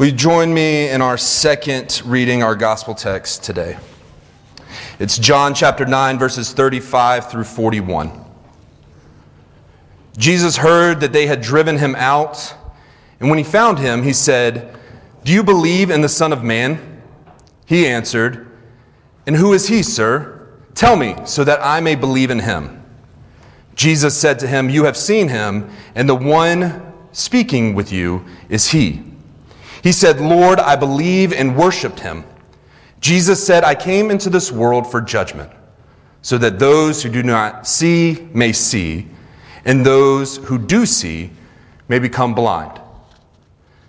Will you join me in our second reading, our gospel text today? It's John chapter 9, verses 35 through 41. Jesus heard that they had driven him out, and when he found him, he said, Do you believe in the Son of Man? He answered, And who is he, sir? Tell me, so that I may believe in him. Jesus said to him, You have seen him, and the one speaking with you is he. He said, Lord, I believe, and worshiped him. Jesus said, I came into this world for judgment, so that those who do not see may see, and those who do see may become blind.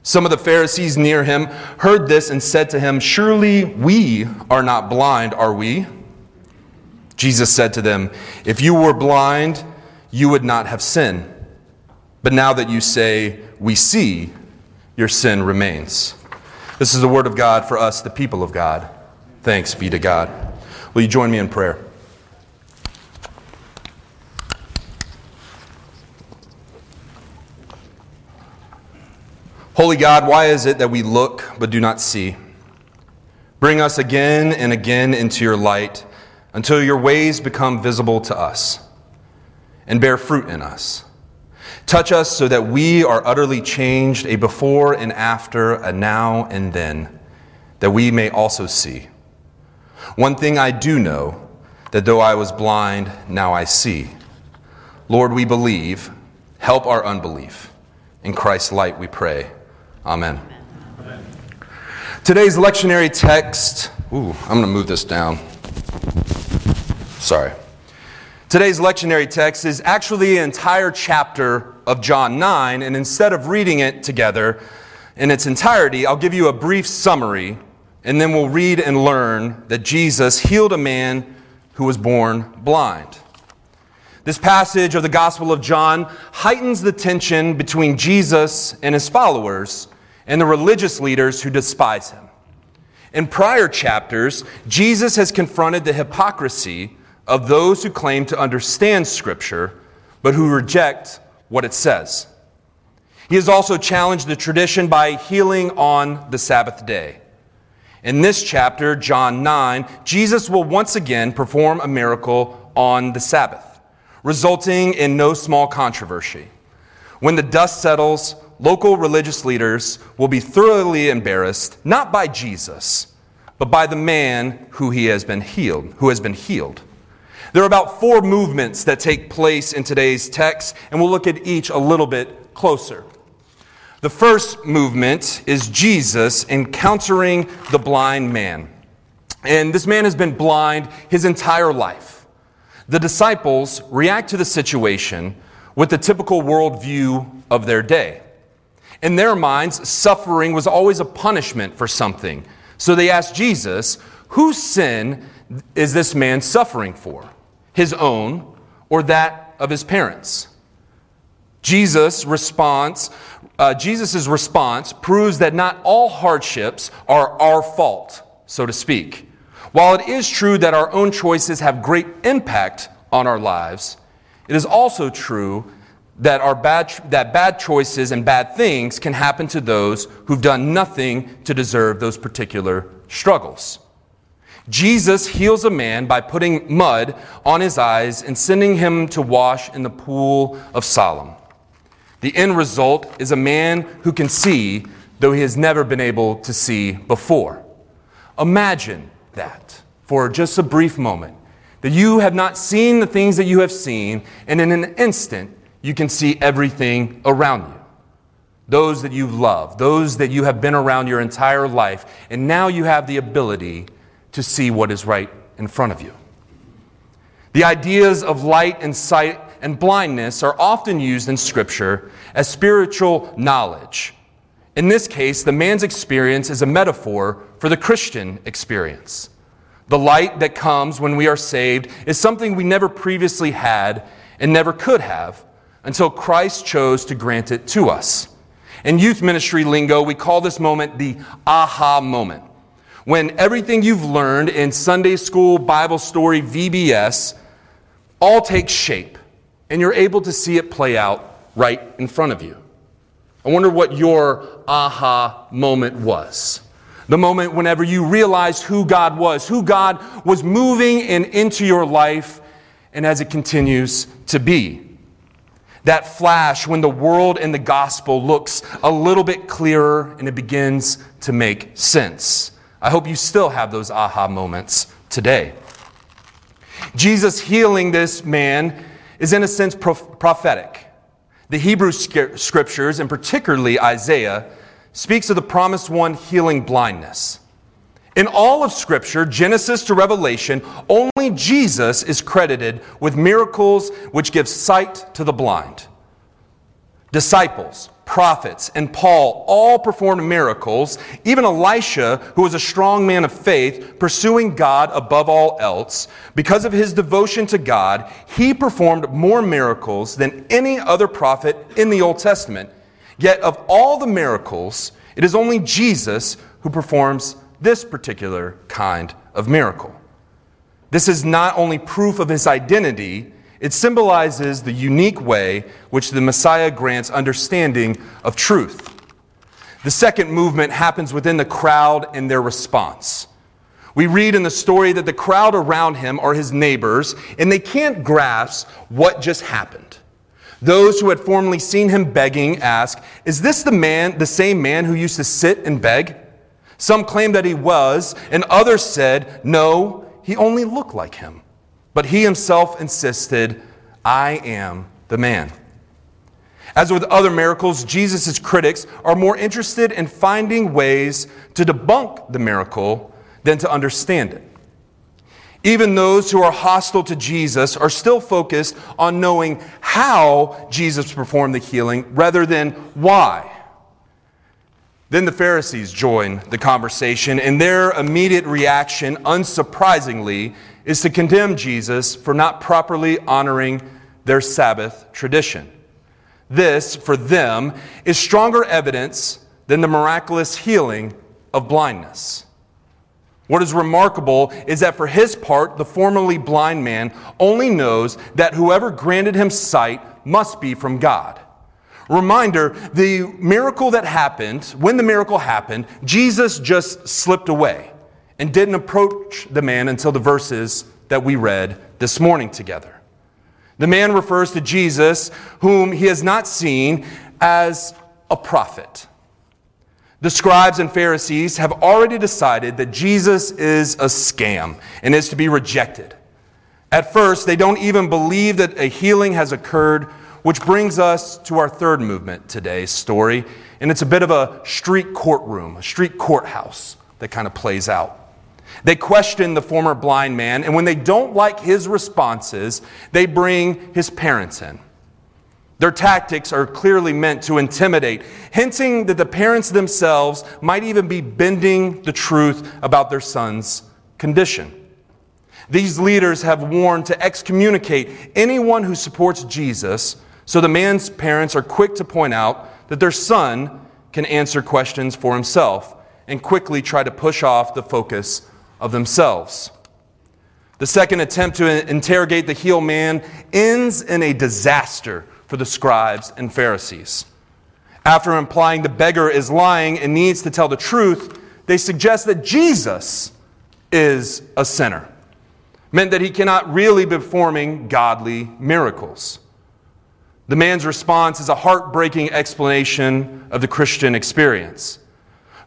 Some of the Pharisees near him heard this and said to him, Surely we are not blind, are we? Jesus said to them, If you were blind, you would not have sin. But now that you say, We see, your sin remains. This is the word of God for us, the people of God. Thanks be to God. Will you join me in prayer? Holy God, why is it that we look but do not see? Bring us again and again into your light until your ways become visible to us and bear fruit in us. Touch us so that we are utterly changed, a before and after, a now and then, that we may also see. One thing I do know, that though I was blind, now I see. Lord, we believe. Help our unbelief. In Christ's light we pray. Amen. Amen. Today's lectionary text, ooh, I'm going to move this down. Sorry. Today's lectionary text is actually an entire chapter of John 9, and instead of reading it together in its entirety, I'll give you a brief summary, and then we'll read and learn that Jesus healed a man who was born blind. This passage of the Gospel of John heightens the tension between Jesus and his followers and the religious leaders who despise him. In prior chapters, Jesus has confronted the hypocrisy of those who claim to understand Scripture, but who reject what it says. He has also challenged the tradition by healing on the Sabbath day. In this chapter, John 9, Jesus will once again perform a miracle on the Sabbath, resulting in no small controversy. When the dust settles, local religious leaders will be thoroughly embarrassed, not by Jesus, but by the man who he has been healed, who has been healed. There are about four movements that take place in today's text, and we'll look at each a little bit closer. The first movement is Jesus encountering the blind man. And this man has been blind his entire life. The disciples react to the situation with the typical worldview of their day. In their minds, suffering was always a punishment for something. So they asked Jesus, Whose sin is this man suffering for? His own or that of his parents. Jesus' response, uh, Jesus' response proves that not all hardships are our fault, so to speak. While it is true that our own choices have great impact on our lives, it is also true that, our bad, that bad choices and bad things can happen to those who've done nothing to deserve those particular struggles. Jesus heals a man by putting mud on his eyes and sending him to wash in the pool of Siloam. The end result is a man who can see, though he has never been able to see before. Imagine that for just a brief moment that you have not seen the things that you have seen, and in an instant, you can see everything around you. Those that you've loved, those that you have been around your entire life, and now you have the ability to see what is right in front of you. The ideas of light and sight and blindness are often used in Scripture as spiritual knowledge. In this case, the man's experience is a metaphor for the Christian experience. The light that comes when we are saved is something we never previously had and never could have until Christ chose to grant it to us. In youth ministry lingo, we call this moment the aha moment when everything you've learned in Sunday school, Bible story, VBS all takes shape and you're able to see it play out right in front of you. I wonder what your aha moment was. The moment whenever you realized who God was, who God was moving and into your life, and as it continues to be. That flash when the world and the gospel looks a little bit clearer and it begins to make sense. I hope you still have those aha moments today. Jesus healing this man is, in a sense, prophetic. The Hebrew scriptures, and particularly Isaiah, speaks of the promised one healing blindness. In all of Scripture, Genesis to Revelation, only Jesus is credited with miracles which give sight to the blind. Disciples, prophets, and Paul all performed miracles. Even Elisha, who was a strong man of faith, pursuing God above all else, because of his devotion to God, he performed more miracles than any other prophet in the Old Testament. Yet, of all the miracles, it is only Jesus who performs this particular kind of miracle. This is not only proof of his identity, it symbolizes the unique way which the Messiah grants understanding of truth. The second movement happens within the crowd and their response. We read in the story that the crowd around him are his neighbors, and they can't grasp what just happened. Those who had formerly seen him begging ask, Is this the man, the same man who used to sit and beg? Some claim that he was, and others said, No, he only looked like him. But he himself insisted, I am the man. As with other miracles, Jesus' critics are more interested in finding ways to debunk the miracle than to understand it. Even those who are hostile to Jesus are still focused on knowing how Jesus performed the healing rather than why. Then the Pharisees join the conversation, and their immediate reaction, unsurprisingly, is to condemn Jesus for not properly honoring their Sabbath tradition. This, for them, is stronger evidence than the miraculous healing of blindness. What is remarkable is that for his part, the formerly blind man only knows that whoever granted him sight must be from God. Reminder the miracle that happened, when the miracle happened, Jesus just slipped away and didn't approach the man until the verses that we read this morning together. The man refers to Jesus, whom he has not seen, as a prophet. The scribes and Pharisees have already decided that Jesus is a scam and is to be rejected. At first, they don't even believe that a healing has occurred, which brings us to our third movement today's story. And it's a bit of a street courtroom, a street courthouse that kind of plays out. They question the former blind man, and when they don't like his responses, they bring his parents in. Their tactics are clearly meant to intimidate, hinting that the parents themselves might even be bending the truth about their son's condition. These leaders have warned to excommunicate anyone who supports Jesus, so the man's parents are quick to point out that their son can answer questions for himself and quickly try to push off the focus of themselves. The second attempt to interrogate the healed man ends in a disaster for the scribes and Pharisees. After implying the beggar is lying and needs to tell the truth, they suggest that Jesus is a sinner, meant that he cannot really be performing godly miracles. The man's response is a heartbreaking explanation of the Christian experience.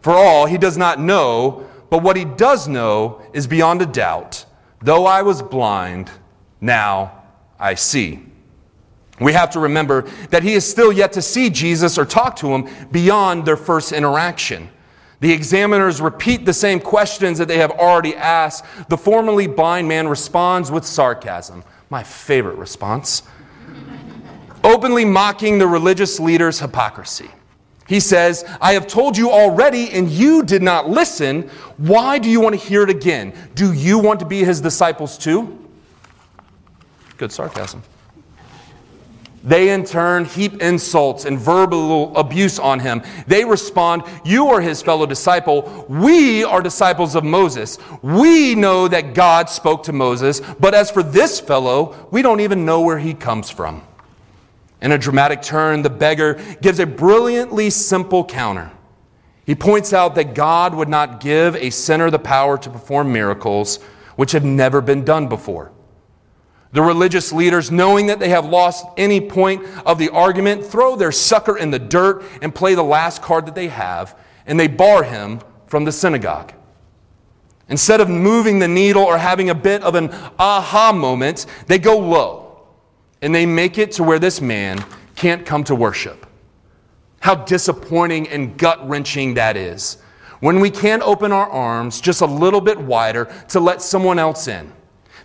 For all, he does not know but what he does know is beyond a doubt though I was blind, now I see. We have to remember that he is still yet to see Jesus or talk to him beyond their first interaction. The examiners repeat the same questions that they have already asked. The formerly blind man responds with sarcasm, my favorite response, openly mocking the religious leaders' hypocrisy. He says, I have told you already and you did not listen. Why do you want to hear it again? Do you want to be his disciples too? Good sarcasm. They in turn heap insults and verbal abuse on him. They respond, You are his fellow disciple. We are disciples of Moses. We know that God spoke to Moses, but as for this fellow, we don't even know where he comes from. In a dramatic turn, the beggar gives a brilliantly simple counter. He points out that God would not give a sinner the power to perform miracles which have never been done before. The religious leaders, knowing that they have lost any point of the argument, throw their sucker in the dirt and play the last card that they have, and they bar him from the synagogue. Instead of moving the needle or having a bit of an aha moment, they go low and they make it to where this man can't come to worship. How disappointing and gut wrenching that is when we can't open our arms just a little bit wider to let someone else in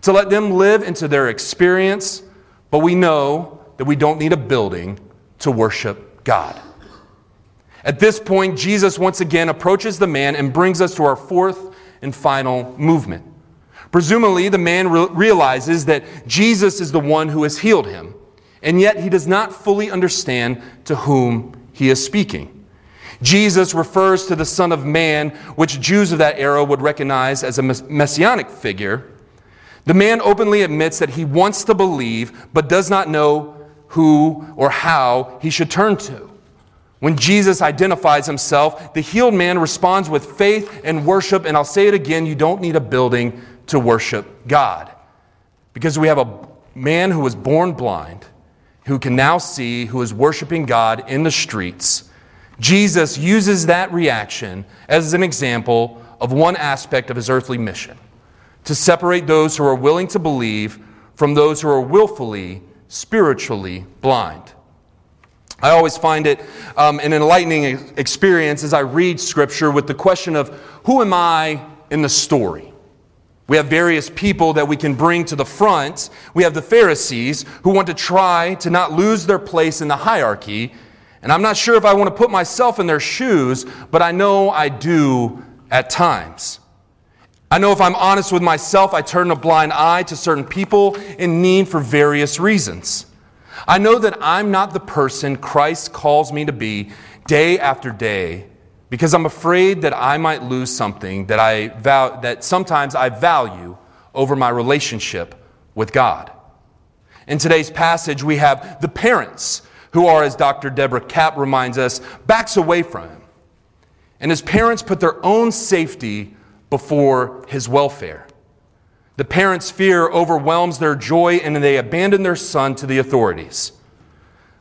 to let them live into their experience, but we know that we don't need a building to worship God. At this point, Jesus once again approaches the man and brings us to our fourth and final movement. Presumably, the man re- realizes that Jesus is the one who has healed him, and yet he does not fully understand to whom he is speaking. Jesus refers to the Son of Man, which Jews of that era would recognize as a messianic figure, the man openly admits that he wants to believe, but does not know who or how he should turn to. When Jesus identifies himself, the healed man responds with faith and worship. And I'll say it again you don't need a building to worship God. Because we have a man who was born blind, who can now see, who is worshiping God in the streets. Jesus uses that reaction as an example of one aspect of his earthly mission to separate those who are willing to believe from those who are willfully, spiritually blind. I always find it um, an enlightening experience as I read Scripture with the question of who am I in the story? We have various people that we can bring to the front. We have the Pharisees who want to try to not lose their place in the hierarchy. And I'm not sure if I want to put myself in their shoes, but I know I do at times. I know if I'm honest with myself, I turn a blind eye to certain people in need for various reasons. I know that I'm not the person Christ calls me to be day after day because I'm afraid that I might lose something that, I val- that sometimes I value over my relationship with God. In today's passage, we have the parents who are, as Dr. Deborah Kapp reminds us, backs away from him. And his parents put their own safety before his welfare. The parents' fear overwhelms their joy and they abandon their son to the authorities.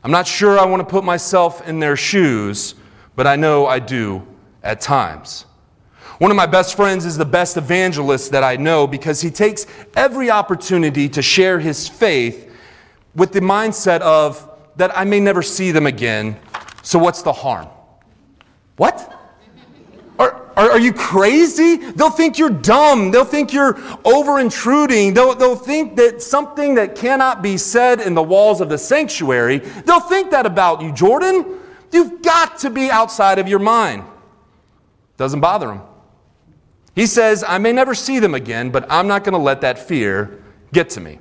I'm not sure I want to put myself in their shoes, but I know I do at times. One of my best friends is the best evangelist that I know because he takes every opportunity to share his faith with the mindset of that I may never see them again, so what's the harm? What? Are, are, you crazy? They'll think you're dumb. They'll think you're over intruding. They'll, they'll think that something that cannot be said in the walls of the sanctuary, they'll think that about you, Jordan. You've got to be outside of your mind. Doesn't bother him. He says, I may never see them again, but I'm not going to let that fear get to me.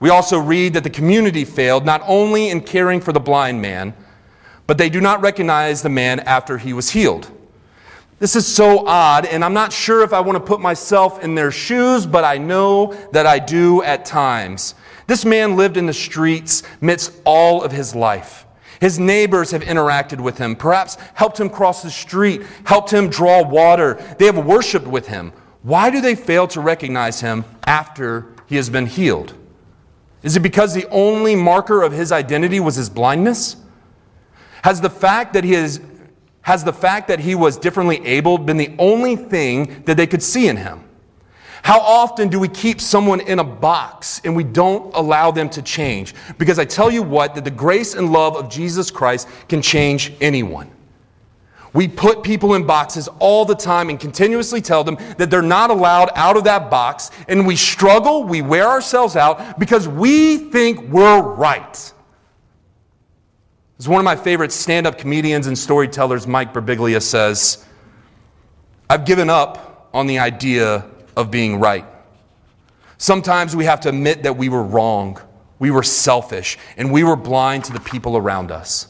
We also read that the community failed not only in caring for the blind man, but they do not recognize the man after he was healed. This is so odd, and I'm not sure if I want to put myself in their shoes, but I know that I do at times. This man lived in the streets amidst all of his life. His neighbors have interacted with him, perhaps helped him cross the street, helped him draw water. They have worshiped with him. Why do they fail to recognize him after he has been healed? Is it because the only marker of his identity was his blindness? Has the fact that he is has the fact that he was differently abled been the only thing that they could see in him? How often do we keep someone in a box and we don't allow them to change? Because I tell you what, that the grace and love of Jesus Christ can change anyone. We put people in boxes all the time and continuously tell them that they're not allowed out of that box, and we struggle, we wear ourselves out because we think we're right. As one of my favorite stand up comedians and storytellers, Mike Birbiglia, says, I've given up on the idea of being right. Sometimes we have to admit that we were wrong, we were selfish, and we were blind to the people around us.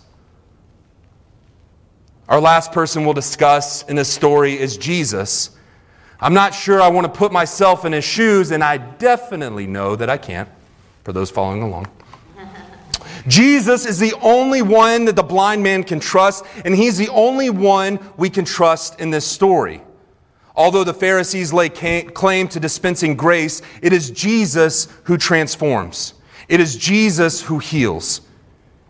Our last person we'll discuss in this story is Jesus. I'm not sure I want to put myself in his shoes, and I definitely know that I can't, for those following along. Jesus is the only one that the blind man can trust, and he's the only one we can trust in this story. Although the Pharisees lay claim to dispensing grace, it is Jesus who transforms. It is Jesus who heals.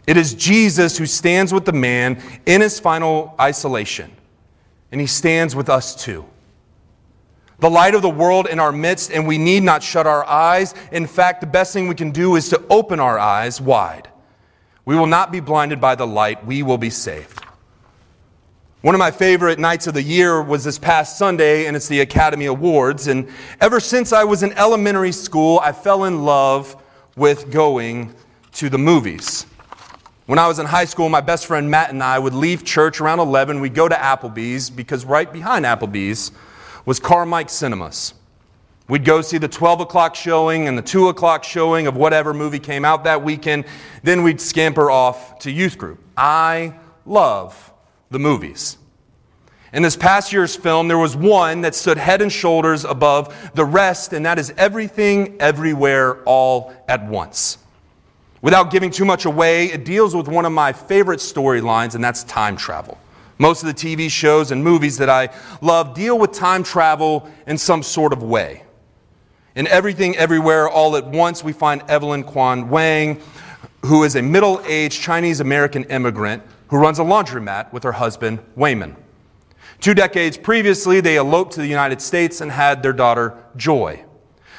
It is Jesus who stands with the man in his final isolation, and he stands with us too. The light of the world in our midst, and we need not shut our eyes. In fact, the best thing we can do is to open our eyes wide. We will not be blinded by the light, we will be saved. One of my favorite nights of the year was this past Sunday, and it's the Academy Awards. And ever since I was in elementary school, I fell in love with going to the movies. When I was in high school, my best friend Matt and I would leave church around 11. We'd go to Applebee's because right behind Applebee's was Carmike Cinemas. We'd go see the 12 o'clock showing and the 2 o'clock showing of whatever movie came out that weekend. Then we'd scamper off to youth group. I love the movies. In this past year's film, there was one that stood head and shoulders above the rest, and that is everything, everywhere, all at once. Without giving too much away, it deals with one of my favorite storylines, and that's time travel. Most of the TV shows and movies that I love deal with time travel in some sort of way. In Everything Everywhere All at Once, we find Evelyn Quan Wang, who is a middle aged Chinese American immigrant who runs a laundromat with her husband, Waymond. Two decades previously, they eloped to the United States and had their daughter, Joy.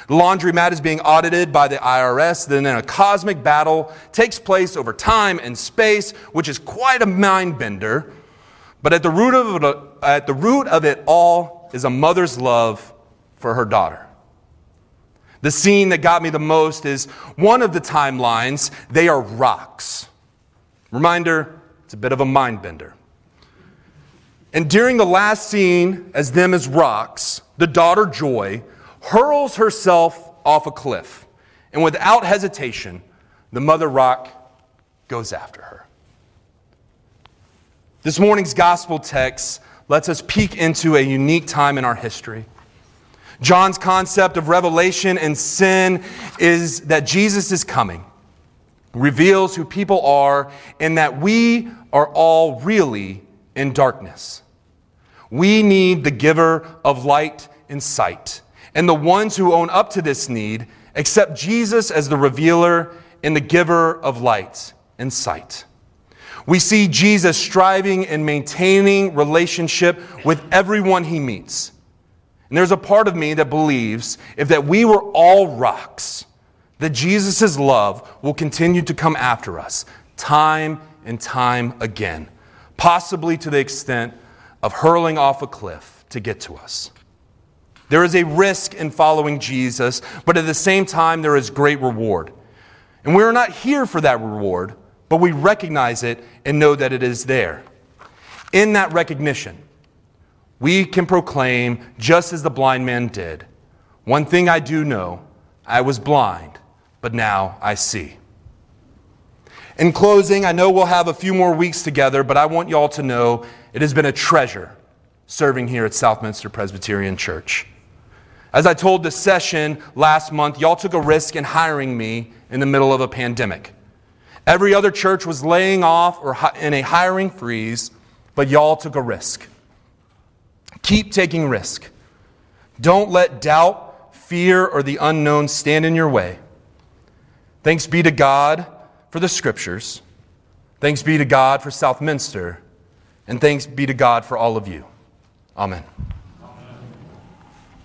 The laundromat is being audited by the IRS. Then in a cosmic battle takes place over time and space, which is quite a mind bender. But at the, root of it, at the root of it all is a mother's love for her daughter. The scene that got me the most is one of the timelines. They are rocks. Reminder, a bit of a mind bender. And during the last scene, as them as rocks, the daughter Joy hurls herself off a cliff. And without hesitation, the mother rock goes after her. This morning's gospel text lets us peek into a unique time in our history. John's concept of revelation and sin is that Jesus is coming, reveals who people are, and that we are all really in darkness. We need the giver of light and sight. And the ones who own up to this need accept Jesus as the revealer and the giver of light and sight. We see Jesus striving and maintaining relationship with everyone he meets. And there's a part of me that believes if that we were all rocks, that Jesus' love will continue to come after us time and time again, possibly to the extent of hurling off a cliff to get to us. There is a risk in following Jesus, but at the same time, there is great reward. And we are not here for that reward, but we recognize it and know that it is there. In that recognition, we can proclaim, just as the blind man did, One thing I do know I was blind, but now I see. In closing, I know we'll have a few more weeks together, but I want y'all to know it has been a treasure serving here at Southminster Presbyterian Church. As I told the session last month, y'all took a risk in hiring me in the middle of a pandemic. Every other church was laying off or in a hiring freeze, but y'all took a risk. Keep taking risk. Don't let doubt, fear, or the unknown stand in your way. Thanks be to God for the scriptures. Thanks be to God for Southminster. And thanks be to God for all of you. Amen.